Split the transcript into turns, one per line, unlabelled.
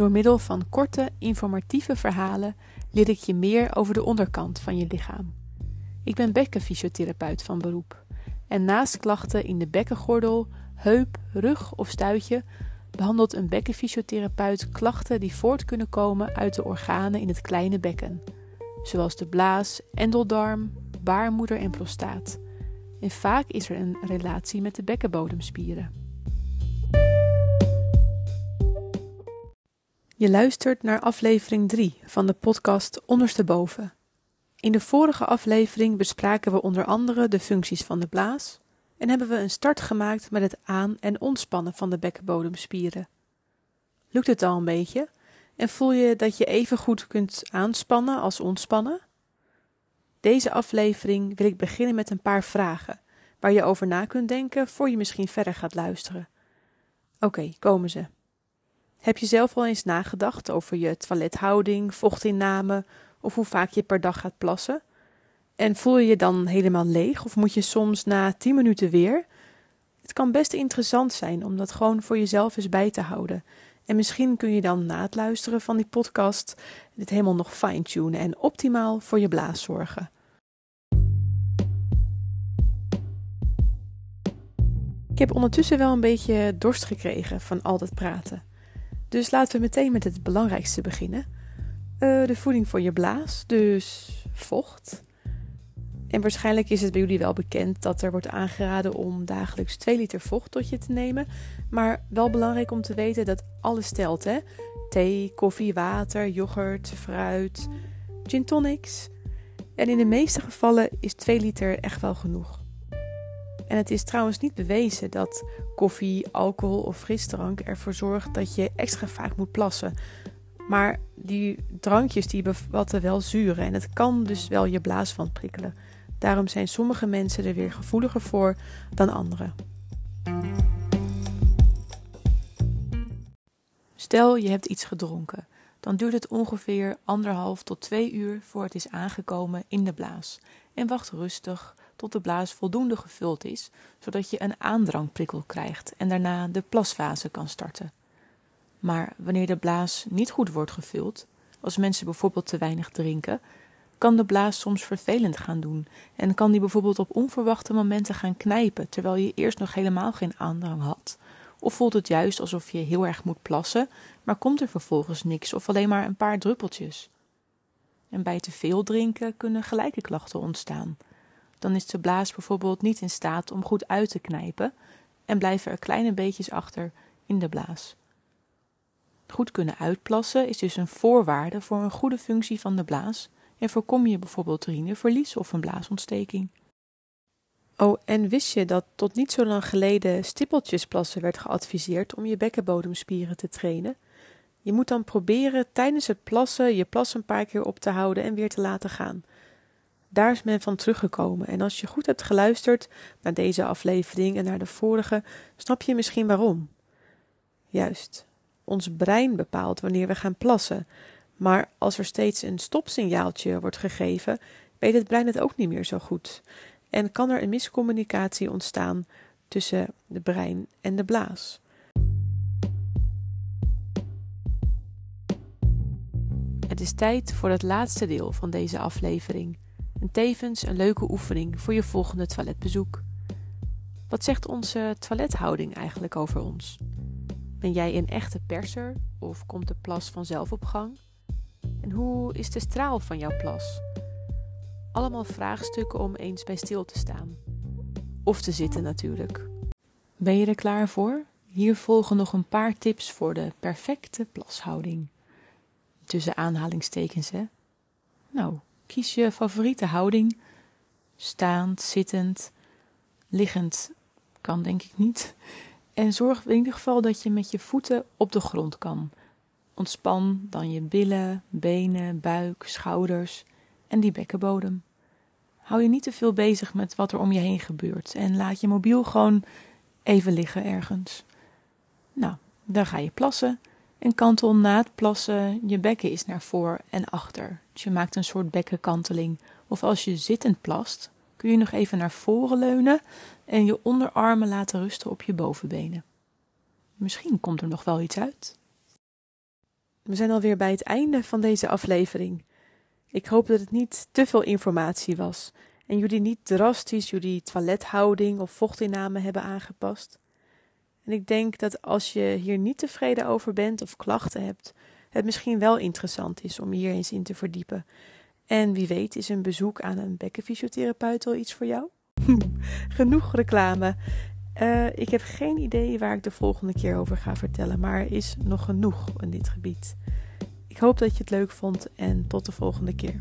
Door middel van korte, informatieve verhalen leer ik je meer over de onderkant van je lichaam. Ik ben bekkenfysiotherapeut van beroep. En naast klachten in de bekkengordel, heup, rug of stuitje behandelt een bekkenfysiotherapeut klachten die voort kunnen komen uit de organen in het kleine bekken, zoals de blaas, endeldarm, baarmoeder en prostaat. En vaak is er een relatie met de bekkenbodemspieren. Je luistert naar aflevering 3 van de podcast Ondersteboven. In de vorige aflevering bespraken we onder andere de functies van de blaas en hebben we een start gemaakt met het aan- en ontspannen van de bekkenbodemspieren. Lukt het al een beetje en voel je dat je even goed kunt aanspannen als ontspannen? Deze aflevering wil ik beginnen met een paar vragen waar je over na kunt denken voor je misschien verder gaat luisteren. Oké, komen ze. Heb je zelf al eens nagedacht over je toilethouding, vochtinname of hoe vaak je per dag gaat plassen? En voel je je dan helemaal leeg of moet je soms na 10 minuten weer? Het kan best interessant zijn om dat gewoon voor jezelf eens bij te houden. En misschien kun je dan na het luisteren van die podcast dit helemaal nog fine-tunen en optimaal voor je blaas zorgen. Ik heb ondertussen wel een beetje dorst gekregen van al dat praten. Dus laten we meteen met het belangrijkste beginnen. Uh, de voeding voor je blaas, dus vocht. En waarschijnlijk is het bij jullie wel bekend dat er wordt aangeraden om dagelijks 2 liter vocht tot je te nemen. Maar wel belangrijk om te weten dat alles telt, hè? Thee, koffie, water, yoghurt, fruit, gin tonics. En in de meeste gevallen is 2 liter echt wel genoeg. En het is trouwens niet bewezen dat koffie, alcohol of frisdrank ervoor zorgt dat je extra vaak moet plassen. Maar die drankjes die bevatten wel zuren en het kan dus wel je blaas van prikkelen. Daarom zijn sommige mensen er weer gevoeliger voor dan anderen. Stel je hebt iets gedronken, dan duurt het ongeveer anderhalf tot twee uur voor het is aangekomen in de blaas. En wacht rustig tot de blaas voldoende gevuld is, zodat je een aandrangprikkel krijgt en daarna de plasfase kan starten. Maar wanneer de blaas niet goed wordt gevuld, als mensen bijvoorbeeld te weinig drinken, kan de blaas soms vervelend gaan doen en kan die bijvoorbeeld op onverwachte momenten gaan knijpen terwijl je eerst nog helemaal geen aandrang had. Of voelt het juist alsof je heel erg moet plassen, maar komt er vervolgens niks of alleen maar een paar druppeltjes. En bij te veel drinken kunnen gelijke klachten ontstaan dan is de blaas bijvoorbeeld niet in staat om goed uit te knijpen en blijven er kleine beetjes achter in de blaas. Goed kunnen uitplassen is dus een voorwaarde voor een goede functie van de blaas en voorkom je bijvoorbeeld urineverlies of een blaasontsteking. Oh, en wist je dat tot niet zo lang geleden stippeltjesplassen werd geadviseerd om je bekkenbodemspieren te trainen? Je moet dan proberen tijdens het plassen je plas een paar keer op te houden en weer te laten gaan. Daar is men van teruggekomen. En als je goed hebt geluisterd naar deze aflevering en naar de vorige, snap je misschien waarom. Juist, ons brein bepaalt wanneer we gaan plassen. Maar als er steeds een stopsignaaltje wordt gegeven, weet het brein het ook niet meer zo goed. En kan er een miscommunicatie ontstaan tussen de brein en de blaas. Het is tijd voor het laatste deel van deze aflevering en tevens een leuke oefening voor je volgende toiletbezoek. Wat zegt onze toilethouding eigenlijk over ons? Ben jij een echte perser of komt de plas vanzelf op gang? En hoe is de straal van jouw plas? Allemaal vraagstukken om eens bij stil te staan. Of te zitten natuurlijk. Ben je er klaar voor? Hier volgen nog een paar tips voor de perfecte plashouding. Tussen aanhalingstekens, hè? Nou, Kies je favoriete houding. Staand, zittend, liggend kan denk ik niet. En zorg in ieder geval dat je met je voeten op de grond kan. Ontspan dan je billen, benen, buik, schouders en die bekkenbodem. Hou je niet te veel bezig met wat er om je heen gebeurt en laat je mobiel gewoon even liggen ergens. Nou, dan ga je plassen en kantel na het plassen je bekken is naar voor en achter. Dus je maakt een soort bekkenkanteling. Of als je zittend plast, kun je nog even naar voren leunen en je onderarmen laten rusten op je bovenbenen. Misschien komt er nog wel iets uit. we zijn alweer bij het einde van deze aflevering. Ik hoop dat het niet te veel informatie was en jullie niet drastisch jullie toilethouding of vochtinname hebben aangepast. En ik denk dat als je hier niet tevreden over bent of klachten hebt, het misschien wel interessant is om hier eens in te verdiepen. En wie weet is een bezoek aan een bekkenfysiotherapeut al iets voor jou? Genoeg reclame. Uh, ik heb geen idee waar ik de volgende keer over ga vertellen, maar er is nog genoeg in dit gebied. Ik hoop dat je het leuk vond en tot de volgende keer.